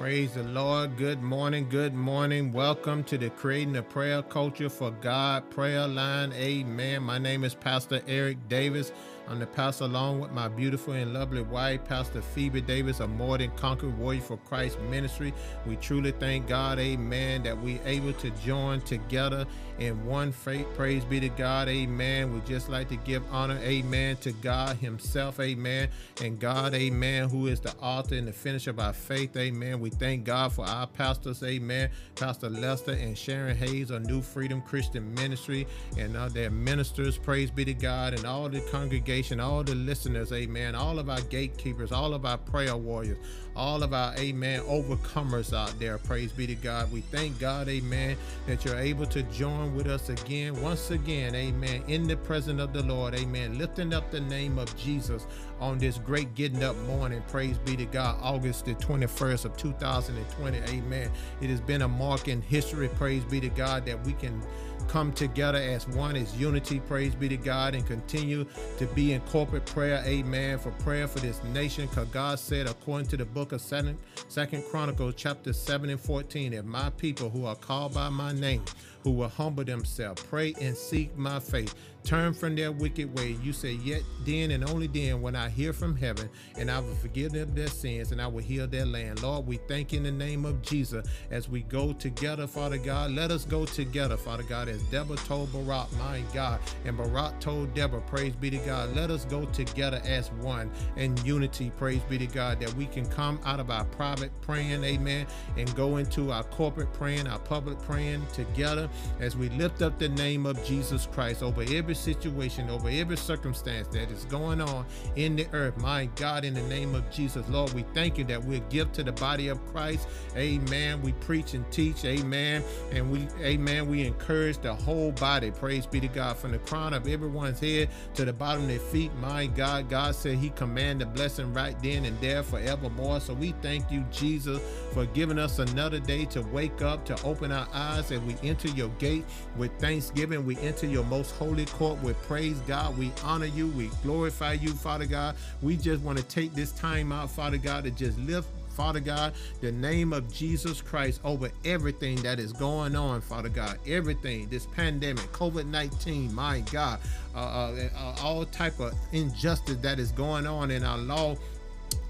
Praise the Lord. Good morning. Good morning. Welcome to the Creating a Prayer Culture for God prayer line. Amen. My name is Pastor Eric Davis. I'm the pastor along with my beautiful and lovely wife, Pastor Phoebe Davis of More Than Conquered Warrior for Christ Ministry. We truly thank God, amen, that we able to join together in one faith. Praise be to God, amen. We just like to give honor, amen, to God himself, amen, and God, amen, who is the author and the finisher of our faith, amen. We thank God for our pastors, amen, Pastor Lester and Sharon Hayes of New Freedom Christian Ministry and uh, their ministers, praise be to God, and all the congregation all the listeners, amen, all of our gatekeepers, all of our prayer warriors, all of our, amen, overcomers out there. Praise be to God. We thank God, amen, that you're able to join with us again, once again, amen, in the presence of the Lord, amen, lifting up the name of Jesus on this great getting up morning. Praise be to God, August the 21st of 2020, amen. It has been a mark in history, praise be to God, that we can come together as one as unity. Praise be to god and continue to be in corporate prayer. Amen. For prayer for this nation because god said according to the book of second, second chronicles chapter 7 and 14 if my people who are called by my name who will humble themselves pray and seek my face turn from their wicked way. You say, Yet then and only then when I hear from heaven, and I will forgive them their sins and I will heal their land. Lord, we thank you in the name of Jesus as we go together, Father God. Let us go together, Father God, as Deborah told Barak, my God, and Barak told Deborah, praise be to God. Let us go together as one in unity, praise be to God, that we can come out of our private praying, amen, and go into our corporate praying, our public praying together as we lift up the name of Jesus Christ over every situation, over every circumstance that is going on in the earth. My God, in the name of Jesus, Lord, we thank you that we're give to the body of Christ. Amen. We preach and teach. Amen. And we, amen, we encourage the whole body. Praise be to God. From the crown of everyone's head to the bottom of their feet. My God, God said he commanded blessing right then and there forevermore. So we thank you, Jesus, for giving us another day to wake up, to open our eyes, and we enter your gate with thanksgiving. We enter your most holy court with praise, God. We honor you. We glorify you, Father God. We just want to take this time out, Father God, to just lift Father God, the name of Jesus Christ over everything that is going on, Father God. Everything, this pandemic, COVID-19, my God, uh, uh, uh, all type of injustice that is going on in our law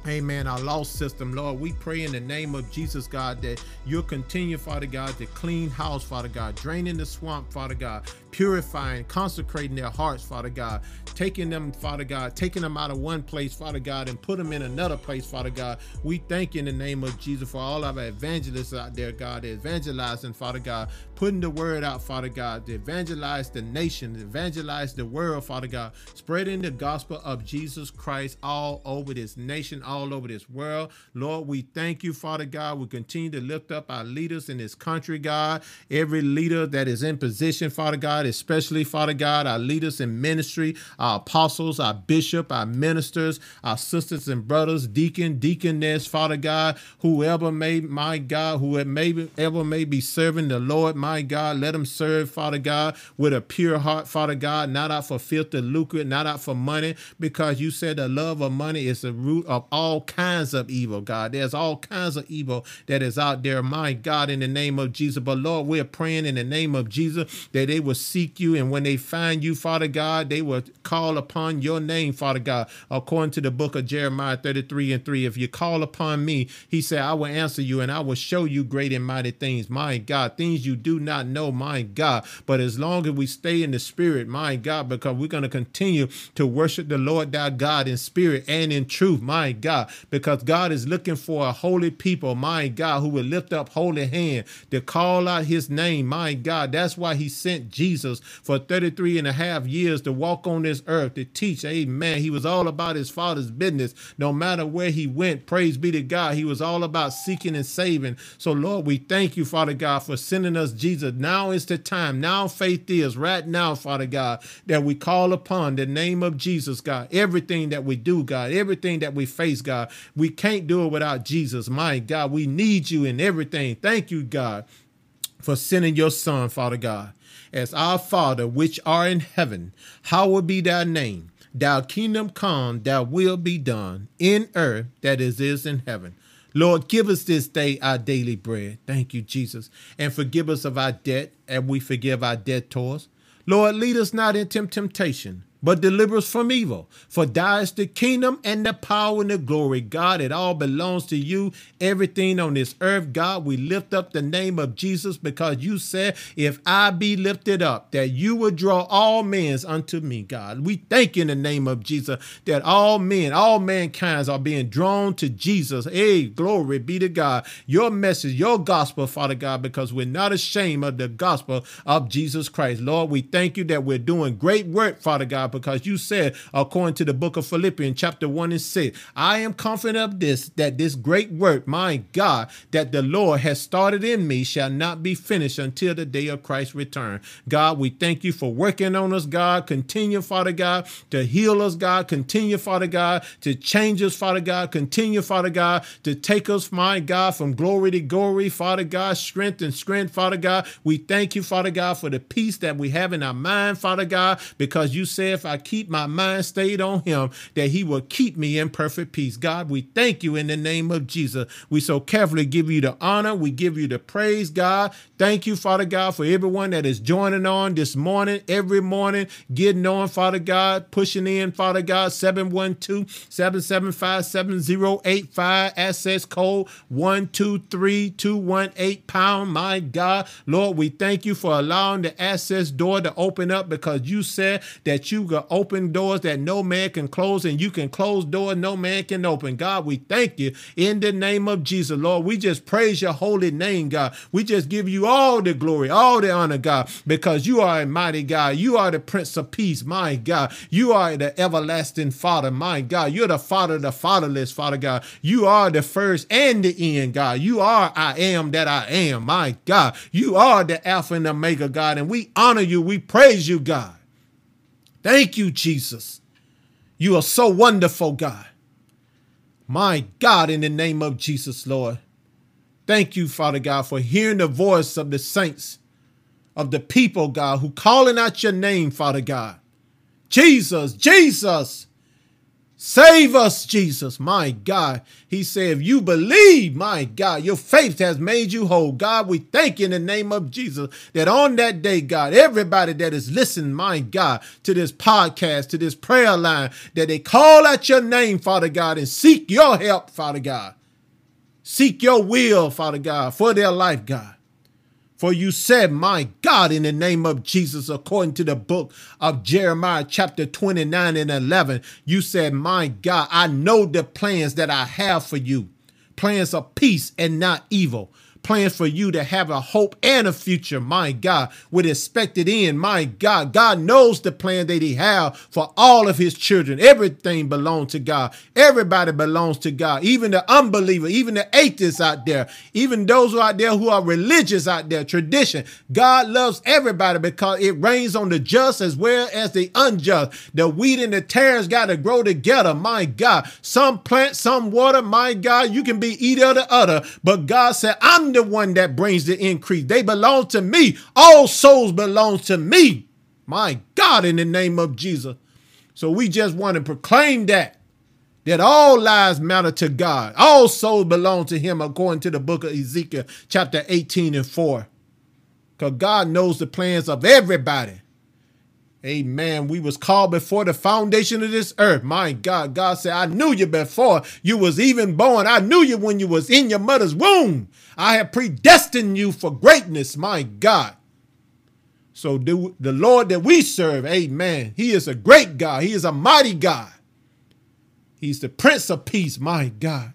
Amen. Our lost system, Lord, we pray in the name of Jesus, God, that you'll continue, Father God, to clean house, Father God, draining the swamp, Father God, purifying, consecrating their hearts, Father God, taking them, Father God, taking them out of one place, Father God, and put them in another place, Father God. We thank you in the name of Jesus for all of our evangelists out there, God, evangelizing, Father God, putting the word out, Father God, to evangelize the nation, evangelize the world, Father God, spreading the gospel of Jesus Christ all over this nation, all over this world. Lord, we thank you, Father God. We continue to lift up our leaders in this country, God. Every leader that is in position, Father God, especially, Father God, our leaders in ministry, our apostles, our bishop, our ministers, our sisters and brothers, deacon, deaconess, Father God, whoever may, my God, whoever may ever may be serving the Lord, my my God. Let them serve, Father God, with a pure heart, Father God, not out for filthy lucre, not out for money, because you said the love of money is the root of all kinds of evil, God. There's all kinds of evil that is out there, my God, in the name of Jesus. But Lord, we're praying in the name of Jesus that they will seek you, and when they find you, Father God, they will call upon your name, Father God, according to the book of Jeremiah 33 and 3. If you call upon me, he said, I will answer you and I will show you great and mighty things, my God, things you do not know, my God. But as long as we stay in the spirit, my God, because we're going to continue to worship the Lord thy God in spirit and in truth, my God, because God is looking for a holy people, my God, who will lift up holy hand to call out his name, my God. That's why he sent Jesus for 33 and a half years to walk on this earth to teach. Amen. He was all about his father's business. No matter where he went, praise be to God. He was all about seeking and saving. So, Lord, we thank you, Father God, for sending us Jesus Jesus. Now is the time. Now faith is right now, Father God, that we call upon the name of Jesus, God. Everything that we do, God, everything that we face, God, we can't do it without Jesus. My God, we need you in everything. Thank you, God, for sending your son, Father God. As our Father, which are in heaven, hallowed be thy name. Thy kingdom come, thy will be done in earth that is, is in heaven. Lord, give us this day our daily bread. Thank you, Jesus. And forgive us of our debt, and we forgive our debtors. Lord, lead us not into temptation, but deliver us from evil. For thy is the kingdom and the power and the glory. God, it all belongs to you. Everything on this earth, God, we lift up the name of Jesus because you said, if I be lifted up, that you will draw all men unto me, God. We thank you in the name of Jesus that all men, all mankinds are being drawn to Jesus. Hey, glory be to God. Your message, your gospel, Father God, because we're not ashamed of the gospel of Jesus Christ. Lord, we thank you that we're doing great work, Father God because you said, according to the book of Philippians, chapter 1 and 6, I am confident of this, that this great work, my God, that the Lord has started in me shall not be finished until the day of Christ's return. God, we thank you for working on us, God. Continue, Father God, to heal us, God. Continue, Father God, to change us, Father God. Continue, Father God, to take us, my God, from glory to glory, Father God, strength and strength, Father God. We thank you, Father God, for the peace that we have in our mind, Father God, because you said, if I keep my mind stayed on him, that he will keep me in perfect peace. God, we thank you in the name of Jesus. We so carefully give you the honor. We give you the praise, God. Thank you, Father God, for everyone that is joining on this morning, every morning, getting on, Father God, pushing in, Father God, 712-775-7085, access code 123218 pound. My God, Lord, we thank you for allowing the access door to open up because you said that you can open doors that no man can close, and you can close doors no man can open. God, we thank you in the name of Jesus, Lord. We just praise your holy name, God. We just give you all the glory, all the honor, God, because you are a mighty God. You are the Prince of Peace, my God. You are the everlasting Father, my God. You're the Father of the fatherless, Father God. You are the first and the end, God. You are I am that I am, my God. You are the Alpha and the Omega, God, and we honor you. We praise you, God. Thank you, Jesus. You are so wonderful, God. My God, in the name of Jesus, Lord. Thank you, Father God, for hearing the voice of the saints, of the people, God, who calling out your name, Father God. Jesus, Jesus. Save us, Jesus. My God. He said, if you believe, my God, your faith has made you whole. God, we thank you in the name of Jesus that on that day, God, everybody that is listening, my God, to this podcast, to this prayer line, that they call out your name, Father God, and seek your help, Father God. Seek your will, Father God, for their life, God. For you said, My God, in the name of Jesus, according to the book of Jeremiah, chapter 29 and 11, you said, My God, I know the plans that I have for you plans of peace and not evil plans for you to have a hope and a future, my God, with expected end, my God. God knows the plan that He has for all of His children. Everything belongs to God. Everybody belongs to God, even the unbeliever, even the atheists out there, even those out there who are religious out there, tradition. God loves everybody because it rains on the just as well as the unjust. The wheat and the tares got to grow together, my God. Some plant, some water, my God. You can be either or the other, but God said, I'm the one that brings the increase. They belong to me. All souls belong to me. My God, in the name of Jesus. So we just want to proclaim that that all lives matter to God. All souls belong to him according to the book of Ezekiel chapter 18 and 4. Because God knows the plans of everybody. Amen. We was called before the foundation of this earth. My God, God said, I knew you before you was even born. I knew you when you was in your mother's womb. I have predestined you for greatness, my God. So do the Lord that we serve, amen. He is a great God. He is a mighty God. He's the Prince of Peace, my God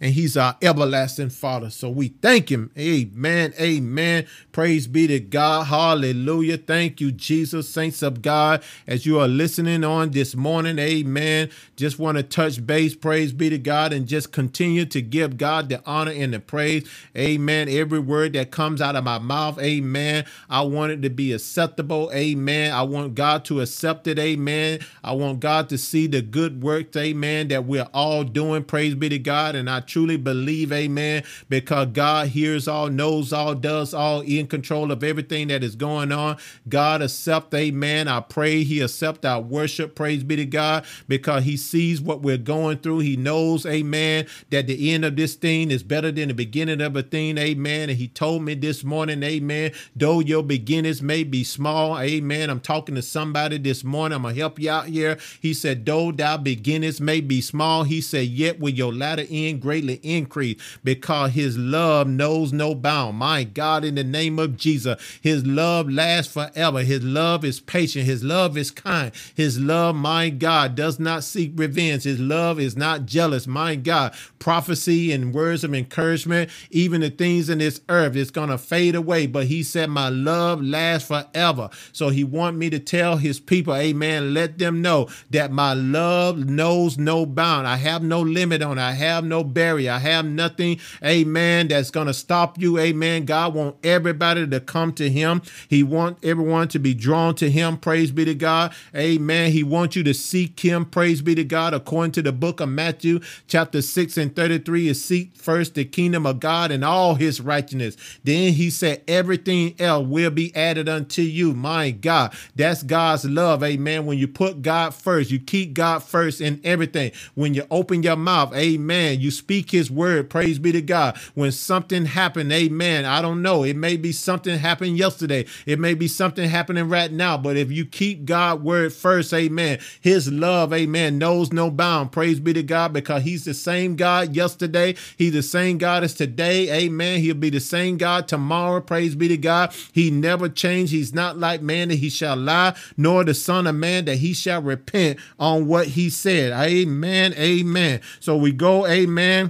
and he's our everlasting father. So we thank him. Amen. Amen. Praise be to God. Hallelujah. Thank you, Jesus, saints of God, as you are listening on this morning. Amen. Just want to touch base. Praise be to God and just continue to give God the honor and the praise. Amen. Every word that comes out of my mouth. Amen. I want it to be acceptable. Amen. I want God to accept it. Amen. I want God to see the good works. Amen. That we're all doing. Praise be to God. And I truly believe, amen, because God hears all, knows all, does all, in control of everything that is going on. God accept, amen. I pray he accept our worship. Praise be to God, because he sees what we're going through. He knows, amen, that the end of this thing is better than the beginning of a thing, amen. And he told me this morning, amen, though your beginnings may be small, amen. I'm talking to somebody this morning. I'm going to help you out here. He said, though thy beginnings may be small, he said, yet with your latter end greatly increase because his love knows no bound. My God, in the name of Jesus, his love lasts forever. His love is patient. His love is kind. His love, my God, does not seek revenge. His love is not jealous. My God, prophecy and words of encouragement, even the things in this earth, it's going to fade away. But he said, my love lasts forever. So he want me to tell his people, amen, let them know that my love knows no bound. I have no limit on it. I have no barrier. I have nothing, amen, that's going to stop you. Amen. God want everybody to come to him. He want everyone to be drawn to him. Praise be to God. Amen. He wants you to seek him. Praise be to God. According to the book of Matthew, chapter 6 and 33 is seek first the kingdom of God and all his righteousness. Then he said, everything else will be added unto you. My God, that's God's love. Amen. When you put God first, you keep God first in everything. When you open your mouth, amen, you speak his word. Praise be to God. When something happened, amen. I don't know. It may be something happened yesterday. It may be something happening right now. But if you keep God word first, amen, his love, amen, knows no bound. Praise be to God because he's the same God yesterday. He's the same God as today. Amen. He'll be the same God tomorrow. Praise be to God. He never changed. He's not like man that he shall lie, nor the son of man that he shall repent on what he said. Amen. Amen. So we go, amen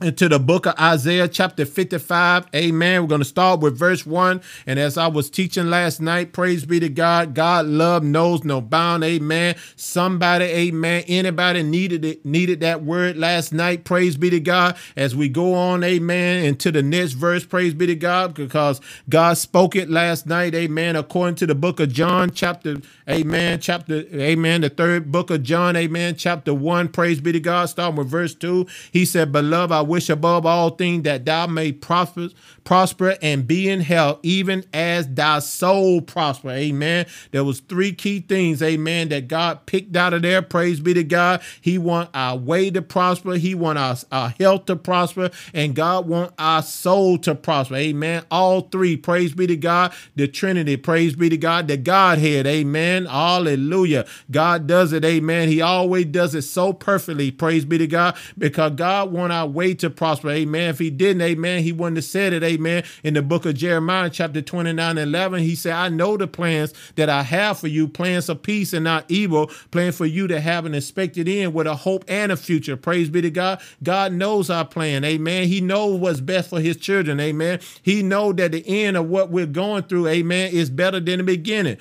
into the book of Isaiah, chapter 55. Amen. We're going to start with verse 1. And as I was teaching last night, praise be to God. God love knows no bound. Amen. Somebody, amen. Anybody needed it, needed that word last night. Praise be to God. As we go on, amen, into the next verse, praise be to God, because God spoke it last night. Amen. According to the book of John, chapter, amen, chapter, amen, the third book of John, amen, chapter 1. Praise be to God. Starting with verse 2. He said, Beloved, I wish above all things that thou may prosper, prosper and be in health, even as thy soul prosper. Amen. There was three key things, amen, that God picked out of there. Praise be to God. He want our way to prosper. He want our, our health to prosper. And God want our soul to prosper. Amen. All three. Praise be to God. The Trinity. Praise be to God. The Godhead. Amen. Hallelujah. God does it. Amen. He always does it so perfectly. Praise be to God. Because God want our way to prosper. Amen. If he didn't, amen, he wouldn't have said it. Amen. In the book of Jeremiah, chapter 29 11, he said, I know the plans that I have for you, plans of peace and not evil, plan for you to have an expected end with a hope and a future. Praise be to God. God knows our plan. Amen. He knows what's best for his children. Amen. He know that the end of what we're going through, amen, is better than the beginning.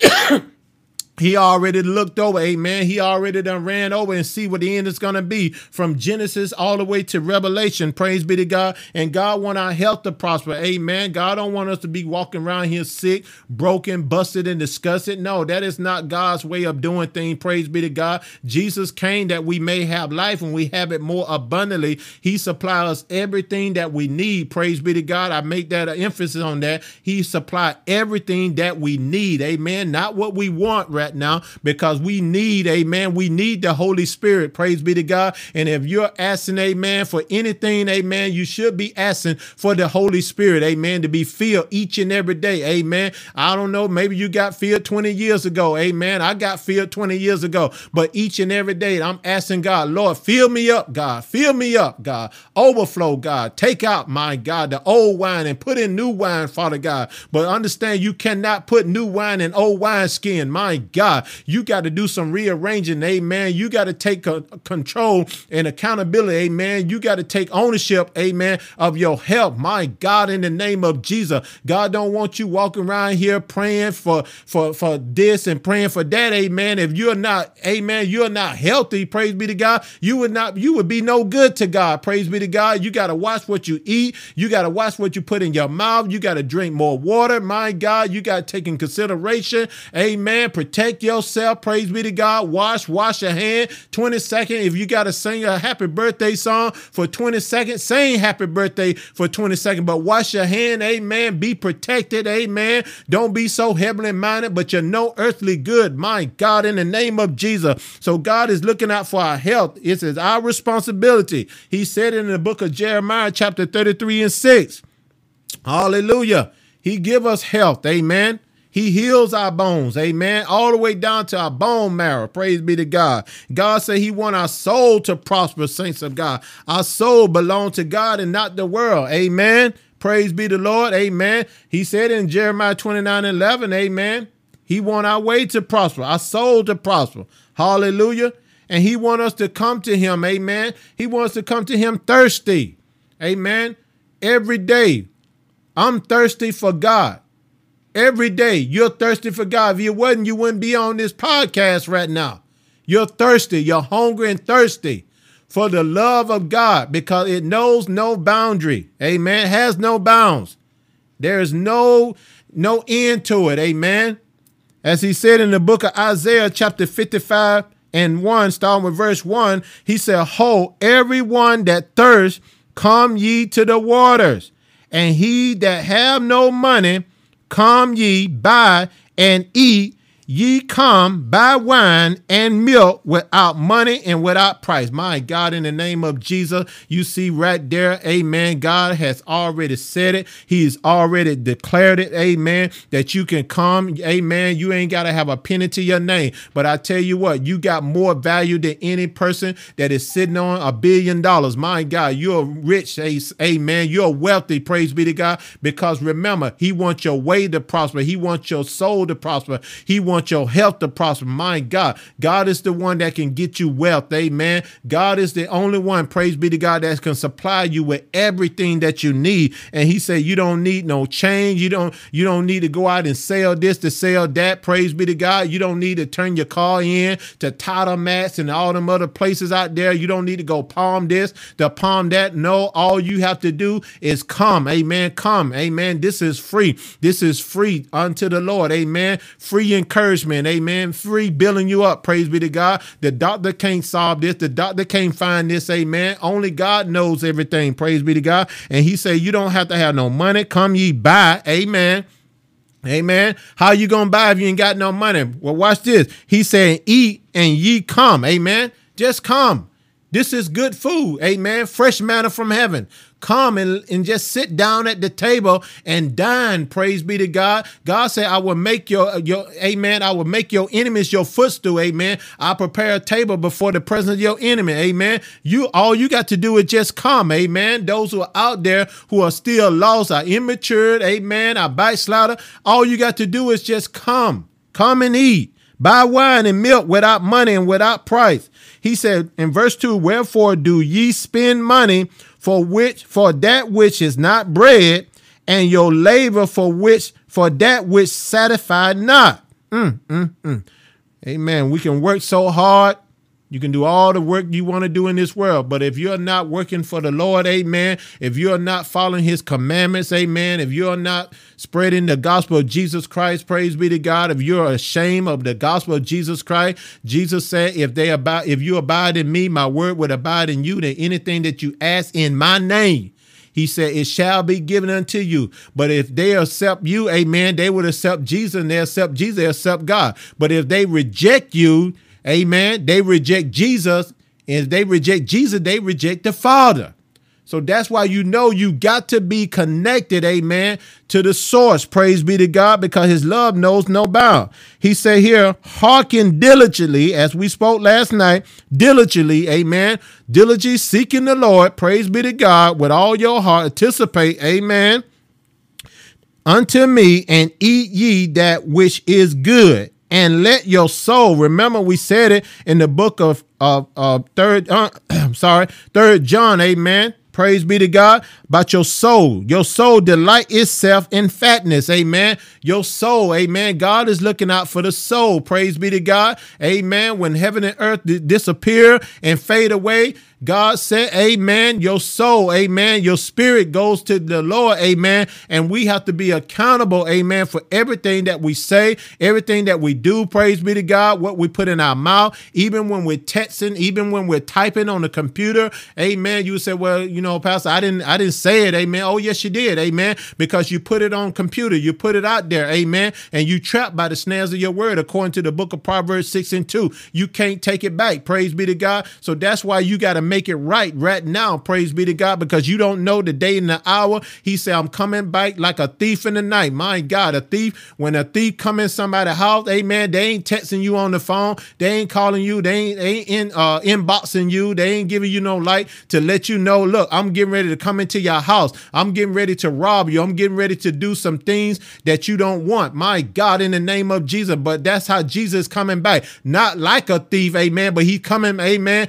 He already looked over, amen. He already done ran over and see what the end is going to be from Genesis all the way to Revelation. Praise be to God. And God want our health to prosper, amen. God don't want us to be walking around here sick, broken, busted, and disgusted. No, that is not God's way of doing things. Praise be to God. Jesus came that we may have life and we have it more abundantly. He supplies us everything that we need. Praise be to God. I make that an emphasis on that. He supply everything that we need, amen. Not what we want, right? Right now because we need, amen, we need the Holy Spirit. Praise be to God. And if you're asking, amen, for anything, amen, you should be asking for the Holy Spirit, amen, to be filled each and every day, amen. I don't know, maybe you got filled 20 years ago, amen. I got filled 20 years ago, but each and every day I'm asking God, Lord, fill me up, God, fill me up, God, overflow, God, take out, my God, the old wine and put in new wine, Father God. But understand you cannot put new wine in old wine skin, my God. You got to do some rearranging, amen. You got to take control and accountability, amen. You got to take ownership, amen, of your health. My God, in the name of Jesus. God don't want you walking around here praying for, for, for this and praying for that, amen. If you're not, amen, you're not healthy, praise be to God, you would not, you would be no good to God. Praise be to God. You got to watch what you eat. You got to watch what you put in your mouth. You got to drink more water. My God, you got to take in consideration, amen, protect protect yourself. Praise be to God. Wash, wash your hand. 20 seconds. If you got to sing a happy birthday song for 20 seconds, sing happy birthday for 20 seconds. But wash your hand. Amen. Be protected. Amen. Don't be so heavenly minded, but you're no earthly good. My God, in the name of Jesus. So God is looking out for our health. It is our responsibility. He said in the book of Jeremiah, chapter 33 and 6. Hallelujah. He give us health. Amen. He heals our bones, amen, all the way down to our bone marrow. Praise be to God. God said he want our soul to prosper, saints of God. Our soul belong to God and not the world, amen. Praise be the Lord, amen. He said in Jeremiah 29 11, amen, he want our way to prosper, our soul to prosper. Hallelujah. And he want us to come to him, amen. He wants to come to him thirsty, amen, every day. I'm thirsty for God. Every day you're thirsty for God. If you wasn't, you wouldn't be on this podcast right now. You're thirsty. You're hungry and thirsty for the love of God because it knows no boundary. Amen. It has no bounds. There's no no end to it. Amen. As he said in the book of Isaiah, chapter 55 and 1, starting with verse 1, he said, Ho, everyone that thirsts, come ye to the waters, and he that have no money, Come ye, buy and eat Ye come buy wine and milk without money and without price. My God, in the name of Jesus, you see right there, amen. God has already said it. He's already declared it, amen, that you can come, amen. You ain't got to have a penny to your name. But I tell you what, you got more value than any person that is sitting on a billion dollars. My God, you're rich, amen. You're wealthy, praise be to God, because remember, He wants your way to prosper. He wants your soul to prosper. He wants want your health to prosper. My God, God is the one that can get you wealth. Amen. God is the only one, praise be to God, that can supply you with everything that you need. And he said, you don't need no change. You don't, you don't need to go out and sell this to sell that. Praise be to God. You don't need to turn your car in to TitleMax and all them other places out there. You don't need to go palm this, to palm that. No, all you have to do is come. Amen. Come. Amen. This is free. This is free unto the Lord. Amen. Free encouragement encouragement. Amen. Free billing you up. Praise be to God. The doctor can't solve this. The doctor can't find this. Amen. Only God knows everything. Praise be to God. And he said, you don't have to have no money. Come ye buy. Amen. Amen. How you gonna buy if you ain't got no money? Well, watch this. He said, eat and ye come. Amen. Just come. This is good food. Amen. Fresh manna from heaven come and, and just sit down at the table and dine. Praise be to God. God said, I will make your, your, amen. I will make your enemies your footstool. Amen. I prepare a table before the presence of your enemy. Amen. You, all you got to do is just come. Amen. Those who are out there who are still lost, are immature. Amen. Are backslider. All you got to do is just come. Come and eat. Buy wine and milk without money and without price. He said in verse 2, Wherefore do ye spend money for which for that which is not bread, and your labor for which for that which satisfied not. Mm, mm, mm. Amen. We can work so hard. You can do all the work you want to do in this world, but if you're not working for the Lord, amen, if you're not following his commandments, amen, if you're not spreading the gospel of Jesus Christ, praise be to God, if you're ashamed of the gospel of Jesus Christ, Jesus said, if they abide, if you abide in me, my word would abide in you, then anything that you ask in my name, he said, It shall be given unto you. But if they accept you, amen, they would accept Jesus and they accept Jesus, they accept God. But if they reject you, amen, they reject Jesus. And if they reject Jesus, they reject the Father. So that's why you know you got to be connected, amen, to the source. Praise be to God, because his love knows no bound. He said here, hearken diligently, as we spoke last night, diligently, amen. Diligently seeking the Lord, praise be to God, with all your heart, anticipate, amen, unto me, and eat ye that which is good. And let your soul, remember we said it in the book of, of, of third, uh, I'm sorry, third John, amen Praise be to God. About your soul. Your soul delight itself in fatness. Amen. Your soul. Amen. God is looking out for the soul. Praise be to God. Amen. When heaven and earth disappear and fade away, God said, Amen. Your soul, amen. Your spirit goes to the Lord, amen. And we have to be accountable, amen, for everything that we say, everything that we do. Praise be to God. What we put in our mouth, even when we're texting, even when we're typing on the computer, amen. You say, Well, you know, Pastor, I didn't I didn't say it, amen. Oh, yes, you did, amen. Because you put it on computer, you put it out there, amen. And you trapped by the snares of your word, according to the book of Proverbs 6 and 2. You can't take it back. Praise be to God. So that's why you got to make it right right now. Praise be to God, because you don't know the day and the hour. He said, I'm coming back like a thief in the night. My God, a thief, when a thief come in somebody's house, amen, they ain't texting you on the phone. They ain't calling you. They ain't, they ain't in, uh, inboxing you. They ain't giving you no light to let you know, look, I'm getting ready to come into your house. I'm getting ready to rob you. I'm getting ready to do some things that you don't want. My God, in the name of Jesus. But that's how Jesus coming back. Not like a thief, amen, but he coming, amen,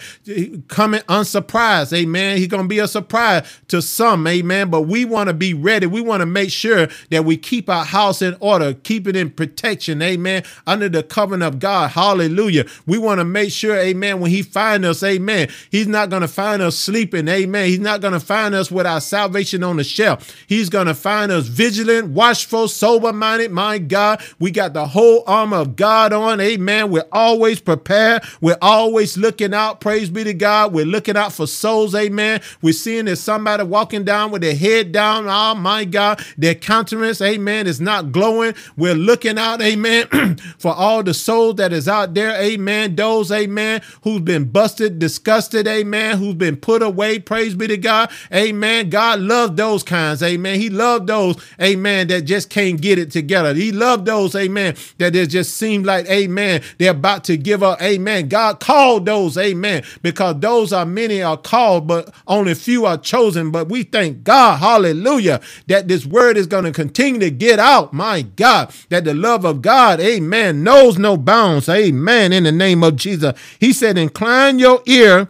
coming unsurprised, amen. He's going to be a surprise to some, amen. But we want to be ready. We want to make sure that we keep our house in order, keep it in protection, amen, under the covenant of God. Hallelujah. We want to make sure, amen, when he find us, amen, he's not going to find us sleeping, amen. He's not going to find us with our salvation on the shelf. He's going to find us vigilant, watchful, sober minded. My God, we got the whole armor of God on, amen. We're always prepared. We're always looking out. Praise be to God. We're looking out for souls, amen. We're seeing there's somebody walking down with their head down. Oh, my God, their countenance, amen, is not glowing. We're looking out, amen, for all the souls that is out there, amen. Those, amen, who's been busted, disgusted, amen, who's been put away. Praise be to God, amen. God loved those kinds, amen. He loved those, amen, that just can't get it together. He loved those, amen, that it just seemed like, amen, they're about to give up, amen. God called those, amen, because those are many are called, but only few are chosen. But we thank God, hallelujah, that this word is going to continue to get out, my God, that the love of God, amen, knows no bounds, amen, in the name of Jesus. He said, Incline your ear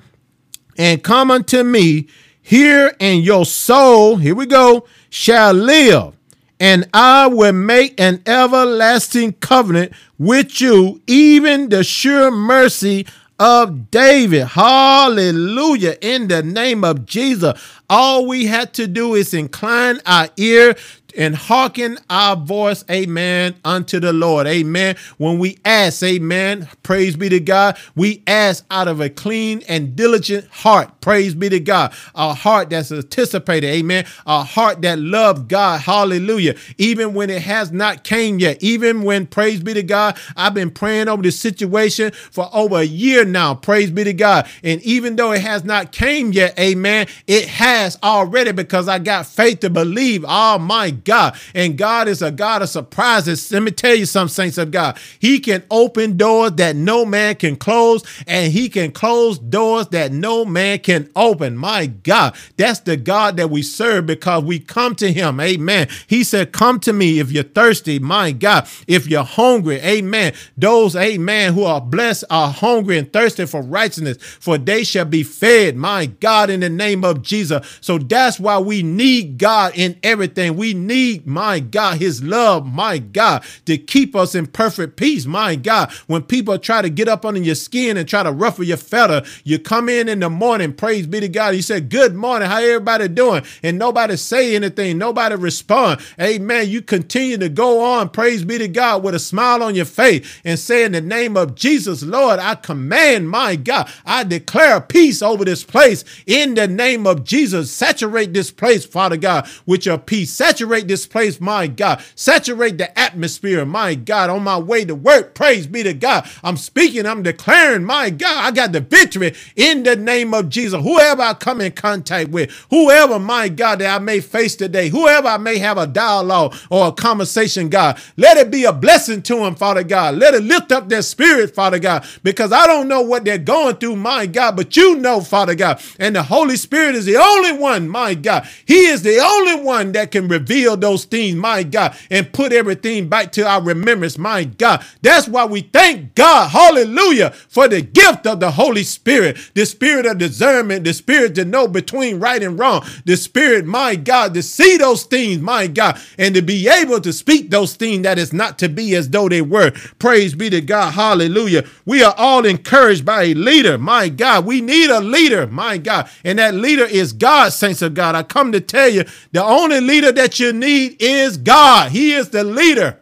and come unto me, hear, and your soul, here we go, shall live and I will make an everlasting covenant with you, even the sure mercy of David. Hallelujah. In the name of Jesus. All we had to do is incline our ear and hearken our voice, amen, unto the Lord. Amen. When we ask, amen, praise be to God, we ask out of a clean and diligent heart. Praise be to God. A heart that's anticipated, amen. A heart that loves God. Hallelujah. Even when it has not came yet, even when, praise be to God, I've been praying over this situation for over a year now. Praise be to God. And even though it has not came yet, amen, it has already because I got faith to believe. Oh my God. And God is a God of surprises. Let me tell you some saints of God. He can open doors that no man can close, and he can close doors that no man can open. My God, that's the God that we serve because we come to him. Amen. He said, Come to me if you're thirsty. My God, if you're hungry. Amen. Those, amen, who are blessed are hungry and thirsty for righteousness, for they shall be fed. My God, in the name of Jesus. So that's why we need God in everything. We need my God, his love, my God, to keep us in perfect peace, my God. When people try to get up under your skin and try to ruffle your feather, you come in in the morning, praise be to God. You say, good morning, how everybody doing? And nobody say anything, nobody respond. Amen. You continue to go on, praise be to God, with a smile on your face and say in the name of Jesus, Lord, I command, my God, I declare peace over this place in the name of Jesus. Saturate this place, Father God, with your peace. Saturate Saturate this place, my God. Saturate the atmosphere, my God. On my way to work, praise be to God. I'm speaking, I'm declaring, my God, I got the victory in the name of Jesus. Whoever I come in contact with, whoever, my God, that I may face today, whoever I may have a dialogue or a conversation, God, let it be a blessing to them, Father God. Let it lift up their spirit, Father God, because I don't know what they're going through, my God, but you know, Father God. And the Holy Spirit is the only only one, my God. He is the only one that can reveal those things, my God, and put everything back to our remembrance, my God. That's why we thank God, hallelujah, for the gift of the Holy Spirit, the spirit of discernment, the spirit to know between right and wrong, the spirit, my God, to see those things, my God, and to be able to speak those things that is not to be as though they were. Praise be to God, hallelujah. We are all encouraged by a leader, my God. We need a leader, my God, and that leader is God, saints of God. I come to tell you, the only leader that you need is God. He is the leader.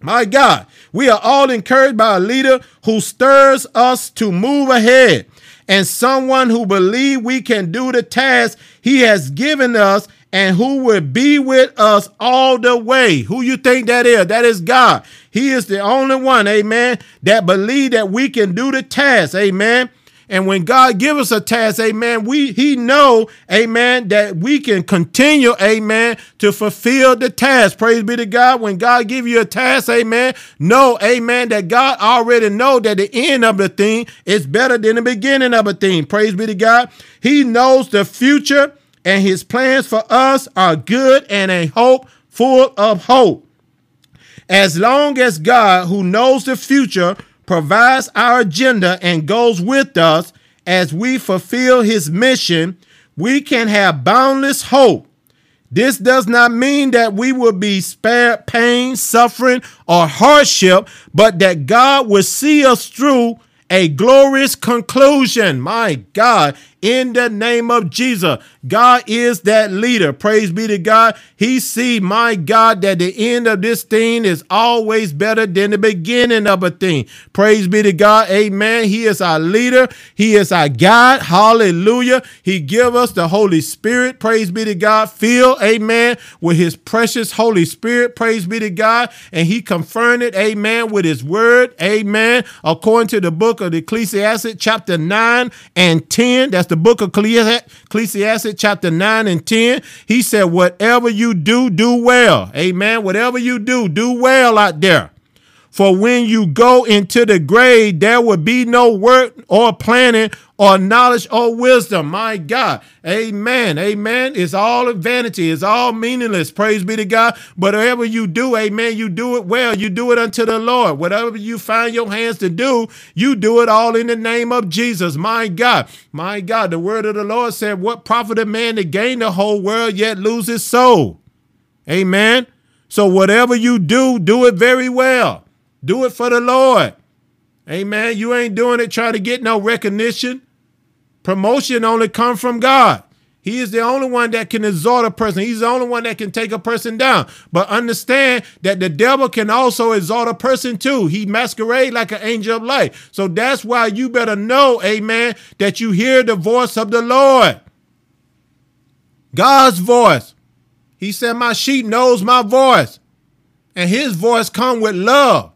My God, we are all encouraged by a leader who stirs us to move ahead and someone who believe we can do the task he has given us and who will be with us all the way. Who you think that is? That is God. He is the only one, amen, that believe that we can do the task, amen. And when God give us a task, amen, we he know, amen, that we can continue, amen, to fulfill the task. Praise be to God. When God give you a task, amen, know, amen, that God already know that the end of the thing is better than the beginning of a thing. Praise be to God. He knows the future and his plans for us are good and a hope full of hope. As long as God, who knows the future, provides our agenda and goes with us as we fulfill his mission, we can have boundless hope. This does not mean that we will be spared pain, suffering, or hardship, but that God will see us through a glorious conclusion. My God, in the name of Jesus. God is that leader. Praise be to God. He see, my God, that the end of this thing is always better than the beginning of a thing. Praise be to God. Amen. He is our leader. He is our God. Hallelujah. He give us the Holy Spirit. Praise be to God. Fill, amen, with his precious Holy Spirit. Praise be to God. And he confirmed it, amen, with his word. Amen. According to the book of Ecclesiastes, chapter 9 and 10. That's the book of Ecclesiastes, chapter 9 and 10. He said, Whatever you do, do well. Amen. Whatever you do, do well out there. For when you go into the grave, there will be no work or planning or knowledge or wisdom. My God. Amen. Amen. It's all a vanity. It's all meaningless. Praise be to God. But whatever you do, amen, you do it well. You do it unto the Lord. Whatever you find your hands to do, you do it all in the name of Jesus. My God. My God. The word of the Lord said, What profit a man to gain the whole world yet lose his soul? Amen. So whatever you do, do it very well. Do it for the Lord. Amen. You ain't doing it trying to get no recognition. Promotion only come from God. He is the only one that can exalt a person. He's the only one that can take a person down. But understand that the devil can also exalt a person too. He masquerade like an angel of light. So that's why you better know, amen, that you hear the voice of the Lord. God's voice. He said, My sheep knows my voice. And his voice come with love.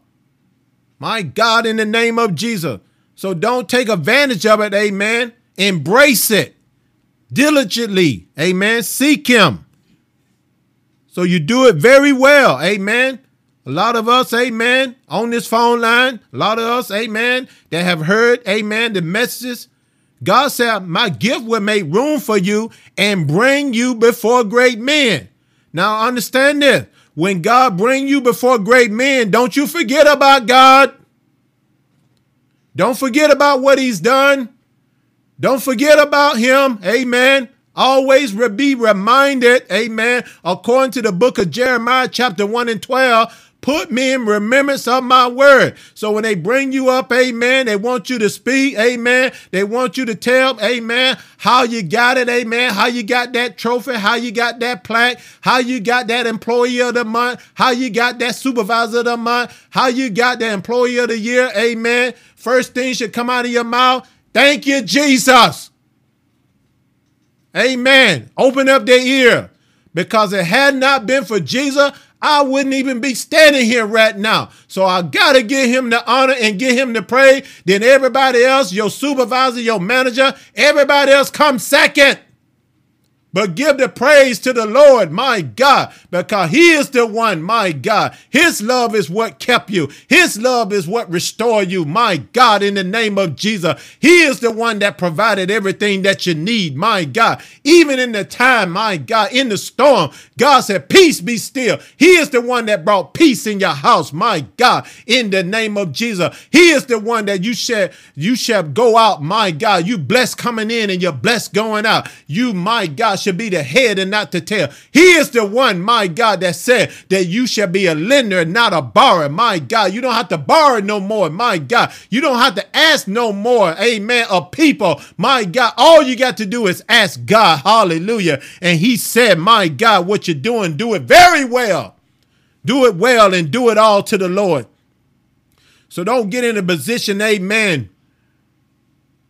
My God, in the name of Jesus. So don't take advantage of it, amen. Embrace it diligently, amen. Seek him. So you do it very well, amen. A lot of us, amen, on this phone line, a lot of us, amen, that have heard, amen, the messages. God said, My gift will make room for you and bring you before great men. Now understand this. When God bring you before great men, don't you forget about God. Don't forget about what he's done. Don't forget about him. Amen. Always be reminded, amen, according to the book of Jeremiah, chapter 1 and 12, Put me in remembrance of my word. So when they bring you up, amen, they want you to speak, amen. They want you to tell, amen, how you got it, amen, how you got that trophy, how you got that plaque, how you got that employee of the month, how you got that supervisor of the month, how you got that employee of the year, amen. First thing should come out of your mouth. Thank you, Jesus. Amen. Open up their ear because it had not been for Jesus, I wouldn't even be standing here right now. So I got to give him the honor and give him the praise. Then everybody else, your supervisor, your manager, everybody else comes second. But give the praise to the Lord, my God, because He is the one, my God. His love is what kept you. His love is what restored you, my God, in the name of Jesus. He is the one that provided everything that you need, my God. Even in the time, my God, in the storm, God said, Peace be still. He is the one that brought peace in your house, my God, in the name of Jesus. He is the one that you shall you shall go out, my God. You blessed coming in and you're blessed going out. You, my God, should be the head and not the tail. He is the one, my God, that said that you shall be a lender and not a borrower. My God, you don't have to borrow no more. My God, you don't have to ask no more. Amen. Of people. My God, all you got to do is ask God. Hallelujah. And he said, my God, what you're doing, do it very well. Do it well and do it all to the Lord. So don't get in a position, amen,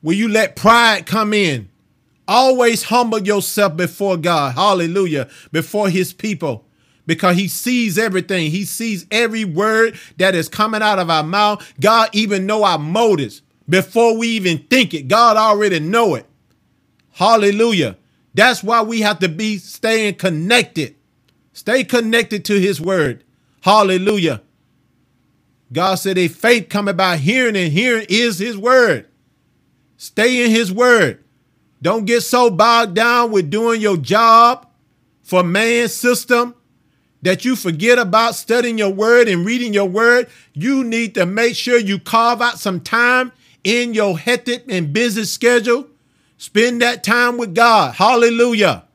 where you let pride come in. Always humble yourself before God. Hallelujah. Before his people. Because he sees everything. He sees every word that is coming out of our mouth. God even know our motives before we even think it. God already know it. Hallelujah. That's why we have to be staying connected. Stay connected to his word. Hallelujah. God said a faith coming by hearing and hearing is his word. Stay in his word. Don't get so bogged down with doing your job for man's system that you forget about studying your word and reading your word. You need to make sure you carve out some time in your hectic and busy schedule. Spend that time with God. Hallelujah.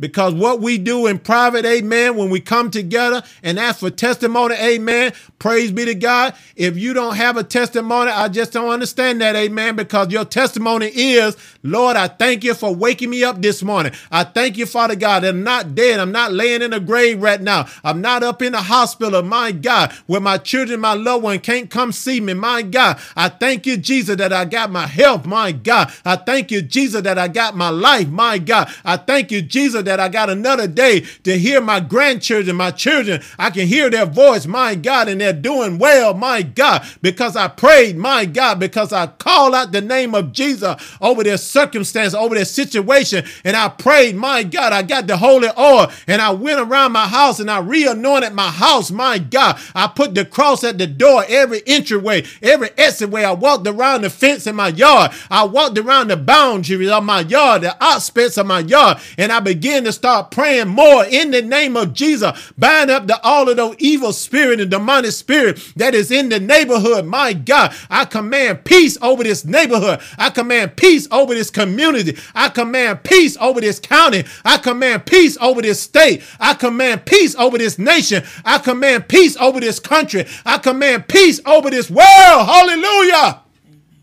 Because what we do in private, amen, when we come together and ask for testimony, amen, praise be to God. If you don't have a testimony, I just don't understand that, amen, because your testimony is, Lord, I thank you for waking me up this morning. I thank you, Father God, I'm not dead. I'm not laying in a grave right now. I'm not up in the hospital, my God, where my children, my loved one can't come see me, my God. I thank you, Jesus, that I got my health, my God. I thank you, Jesus, that I got my life, my God. I thank you, Jesus, that I got another day to hear my grandchildren, my children. I can hear their voice, my God, and they're doing well, my God, because I prayed, my God, because I called out the name of Jesus over their circumstance, over their situation, and I prayed, my God, I got the holy oil, and I went around my house and I re-anointed my house, my God. I put the cross at the door, every entryway, every exit way. I walked around the fence in my yard. I walked around the boundaries of my yard, the outskirts of my yard, and I began to start praying more in the name of Jesus. Bind up the all of those evil spirit and demonic spirit that is in the neighborhood. My God, I command peace over this neighborhood. I command peace over this community. I command peace over this county. I command peace over this state. I command peace over this nation. I command peace over this country. I command peace over this world. Hallelujah.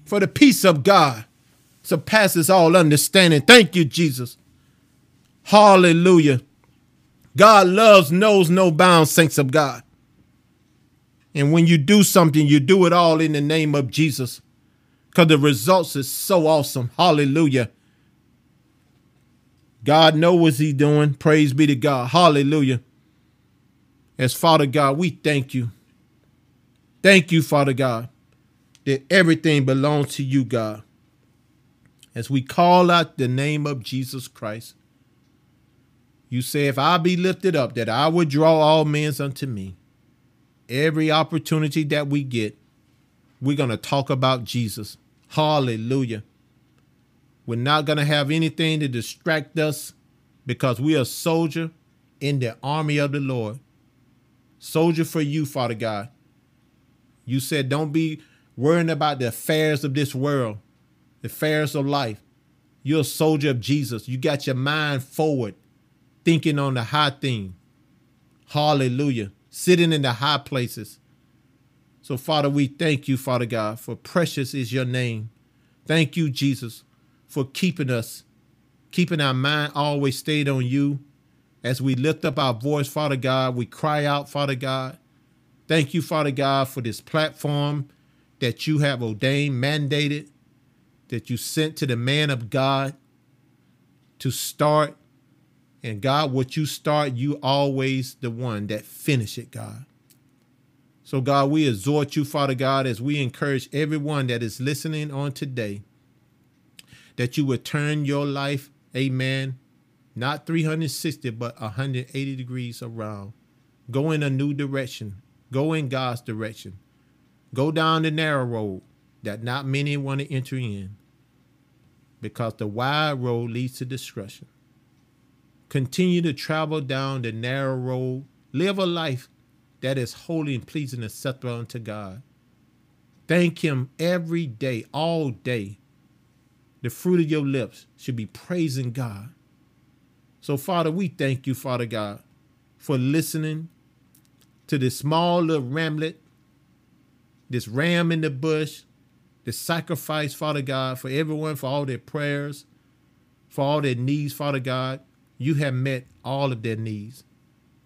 For the peace of God surpasses all understanding. Thank you, Jesus. Hallelujah. God loves, knows no bounds, saints of God. And when you do something, you do it all in the name of Jesus because the results is so awesome. Hallelujah. God knows what he's doing. Praise be to God. Hallelujah. As Father God, we thank you. Thank you, Father God, that everything belongs to you, God. As we call out the name of Jesus Christ, you say, if I be lifted up, that I would draw all men unto me. Every opportunity that we get, we're going to talk about Jesus. Hallelujah. We're not going to have anything to distract us because we are soldier in the army of the Lord. Soldier for you, Father God. You said, don't be worrying about the affairs of this world, the affairs of life. You're a soldier of Jesus. You got your mind forward thinking on the high thing. Hallelujah. Sitting in the high places. So, Father, we thank you, Father God, for precious is your name. Thank you, Jesus, for keeping us, keeping our mind always stayed on you. As we lift up our voice, Father God, we cry out, Father God. Thank you, Father God, for this platform that you have ordained, mandated, that you sent to the man of God to start and God, what you start, you always the one that finish it, God. So, God, we exhort you, Father God, as we encourage everyone that is listening on today, that you would turn your life, amen, not 360, but 180 degrees around. Go in a new direction. Go in God's direction. Go down the narrow road that not many want to enter in because the wide road leads to destruction. Continue to travel down the narrow road. Live a life that is holy and pleasing and acceptable unto God. Thank Him every day, all day. The fruit of your lips should be praising God. So, Father, we thank you, Father God, for listening to this small little ramlet, this ram in the bush, the sacrifice, Father God, for everyone, for all their prayers, for all their needs, Father God. You have met all of their needs.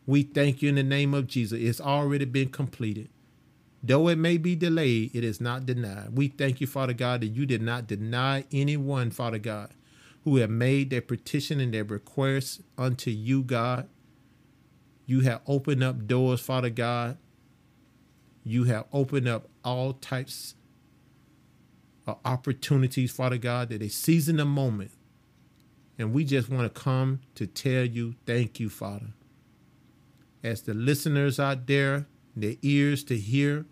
We thank you in the name of Jesus. It's already been completed. Though it may be delayed, it is not denied. We thank you, Father God, that you did not deny anyone, Father God, who have made their petition and their requests unto you, God. You have opened up doors, Father God. You have opened up all types of opportunities, Father God, that they seize in the moment. And we just want to come to tell you, thank you, Father. As the listeners out there, their ears to hear,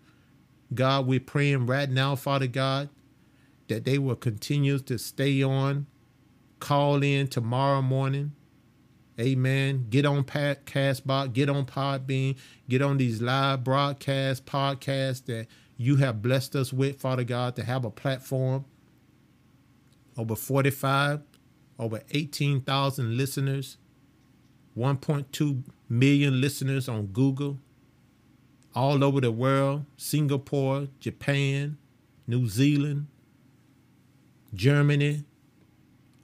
God, we're praying right now, Father God, that they will continue to stay on, call in tomorrow morning. Amen. Get on Castbox, get on Podbean, get on these live broadcast podcasts that you have blessed us with, Father God, to have a platform. Over 45, over 18,000 listeners, 1.2 million listeners on Google, all over the world Singapore, Japan, New Zealand, Germany,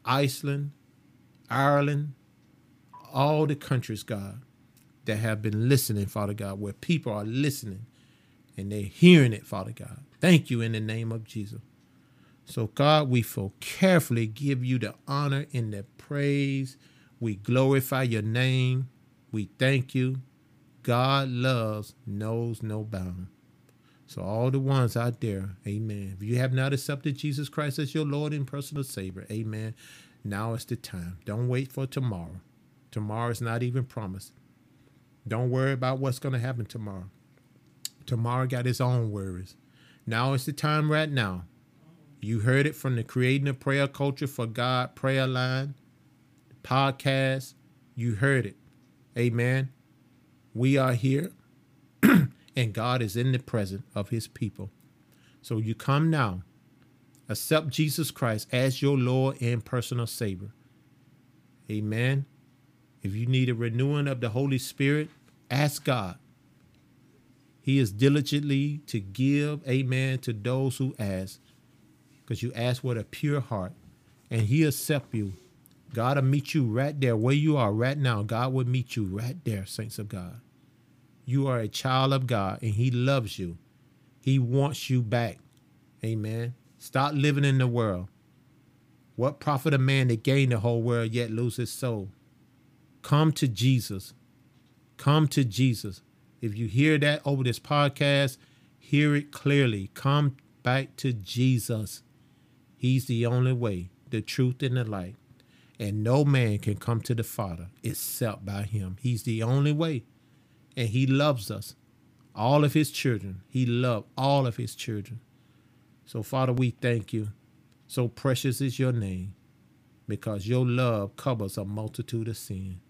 Iceland, Ireland, all the countries, God, that have been listening, Father God, where people are listening and they're hearing it, Father God. Thank you in the name of Jesus. So, God, we so carefully give you the honor and the praise. We glorify your name. We thank you. God loves knows no bound. So, all the ones out there, amen. If you have not accepted Jesus Christ as your Lord and personal Savior, amen. Now is the time. Don't wait for tomorrow. Tomorrow is not even promised. Don't worry about what's going to happen tomorrow. Tomorrow got its own worries. Now is the time right now. You heard it from the Creating a Prayer Culture for God prayer line, podcast. You heard it. Amen. We are here, and God is in the presence of his people. So you come now, accept Jesus Christ as your Lord and personal Savior. Amen. If you need a renewing of the Holy Spirit, ask God. He is diligently to give, amen, to those who ask. Because you ask with a pure heart, and He accept you. God will meet you right there where you are right now. God will meet you right there, saints of God. You are a child of God and He loves you. He wants you back. Amen. Stop living in the world. What profit a man to gain the whole world yet lose his soul? Come to Jesus. Come to Jesus. If you hear that over this podcast, hear it clearly. Come back to Jesus. He's the only way, the truth, and the light. And no man can come to the Father except by him. He's the only way and he loves us, all of his children. He loved all of his children. So, Father, we thank you. So precious is your name because your love covers a multitude of sin.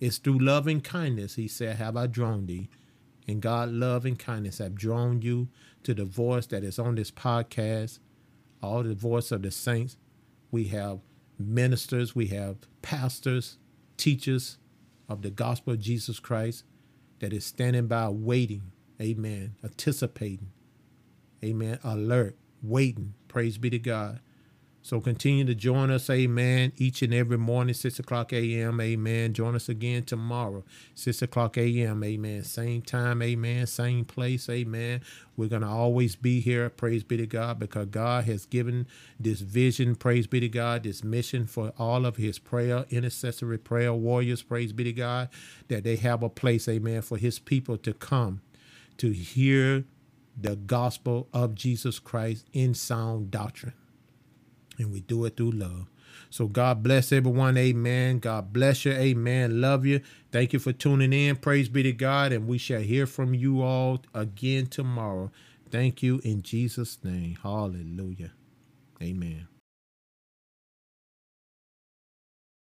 It's through love and kindness, he said, have I drawn thee. And God, love and kindness have drawn you to the voice that is on this podcast, all the voice of the saints. We have ministers, we have pastors, teachers of the gospel of Jesus Christ that is standing by waiting, amen, anticipating, amen, alert, waiting. Praise be to God. So continue to join us, amen, each and every morning, 6 o'clock a.m., amen. Join us again tomorrow, 6 o'clock a.m., amen. Same time, amen. Same place, amen. We're going to always be here, praise be to God, because God has given this vision, praise be to God, this mission for all of his prayer, intercessory prayer warriors, praise be to God, that they have a place, amen, for his people to come to hear the gospel of Jesus Christ in sound doctrine and we do it through love. So God bless everyone. Amen. God bless you. Amen. Love you. Thank you for tuning in. Praise be to God. And we shall hear from you all again tomorrow. Thank you in Jesus' name. Hallelujah. Amen.